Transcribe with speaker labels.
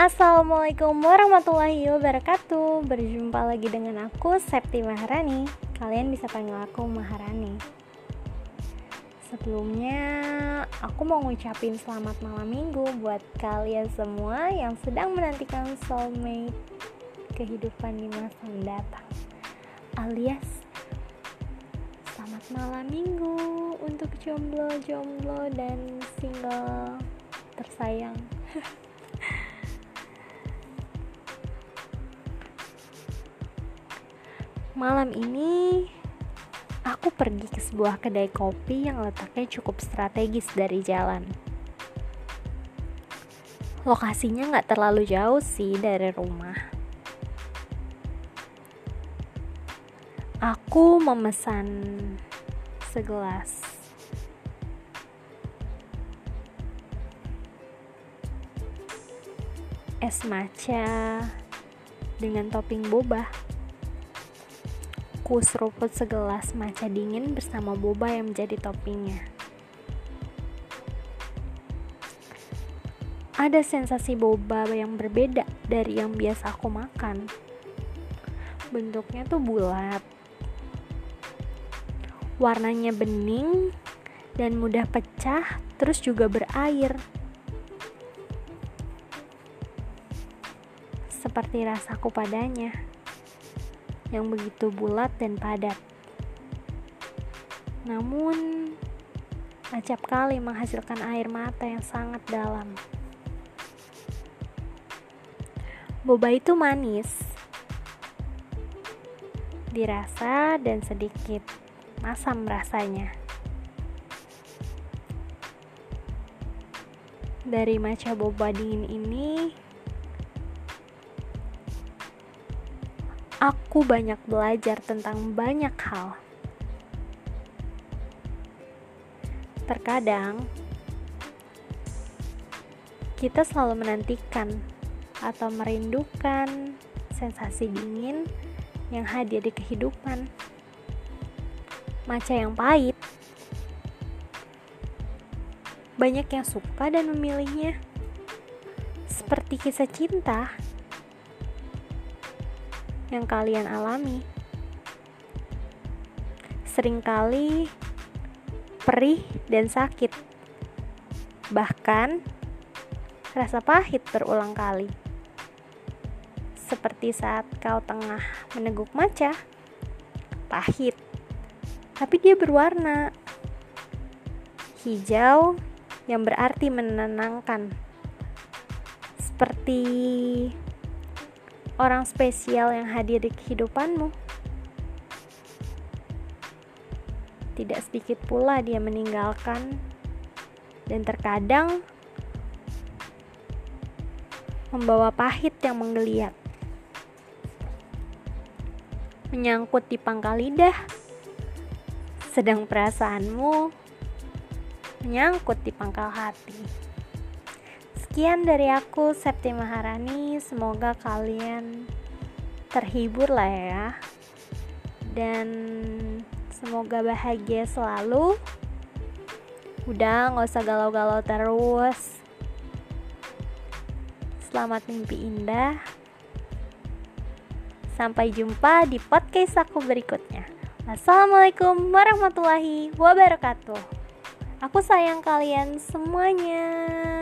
Speaker 1: Assalamualaikum warahmatullahi wabarakatuh. Berjumpa lagi dengan aku Septi Maharani. Kalian bisa panggil aku Maharani. Sebelumnya aku mau ngucapin selamat malam minggu Buat kalian semua yang sedang menantikan soulmate Kehidupan di masa mendatang. Alias Selamat malam minggu Untuk jomblo-jomblo dan single tersayang Malam ini aku pergi ke sebuah kedai kopi yang letaknya cukup strategis dari jalan. Lokasinya nggak terlalu jauh sih dari rumah. Aku memesan segelas es matcha dengan topping boba aku seruput segelas matcha dingin bersama boba yang menjadi toppingnya. Ada sensasi boba yang berbeda dari yang biasa aku makan. Bentuknya tuh bulat. Warnanya bening dan mudah pecah, terus juga berair. Seperti rasaku padanya yang begitu bulat dan padat. Namun, acap kali menghasilkan air mata yang sangat dalam. Boba itu manis, dirasa dan sedikit masam rasanya. Dari maca boba dingin ini, aku banyak belajar tentang banyak hal. Terkadang kita selalu menantikan atau merindukan sensasi dingin yang hadir di kehidupan. Maca yang pahit. Banyak yang suka dan memilihnya. Seperti kisah cinta yang kalian alami. Seringkali perih dan sakit. Bahkan rasa pahit berulang kali. Seperti saat kau tengah meneguk maca, pahit, tapi dia berwarna hijau yang berarti menenangkan. Seperti orang spesial yang hadir di kehidupanmu. Tidak sedikit pula dia meninggalkan, dan terkadang membawa pahit yang menggeliat, menyangkut di pangkal lidah, sedang perasaanmu menyangkut di pangkal hati. Sekian dari aku Septi Maharani. Semoga kalian terhibur lah ya. Dan semoga bahagia selalu. Udah gak usah galau-galau terus. Selamat mimpi indah. Sampai jumpa di podcast aku berikutnya. Assalamualaikum warahmatullahi wabarakatuh. Aku sayang kalian semuanya.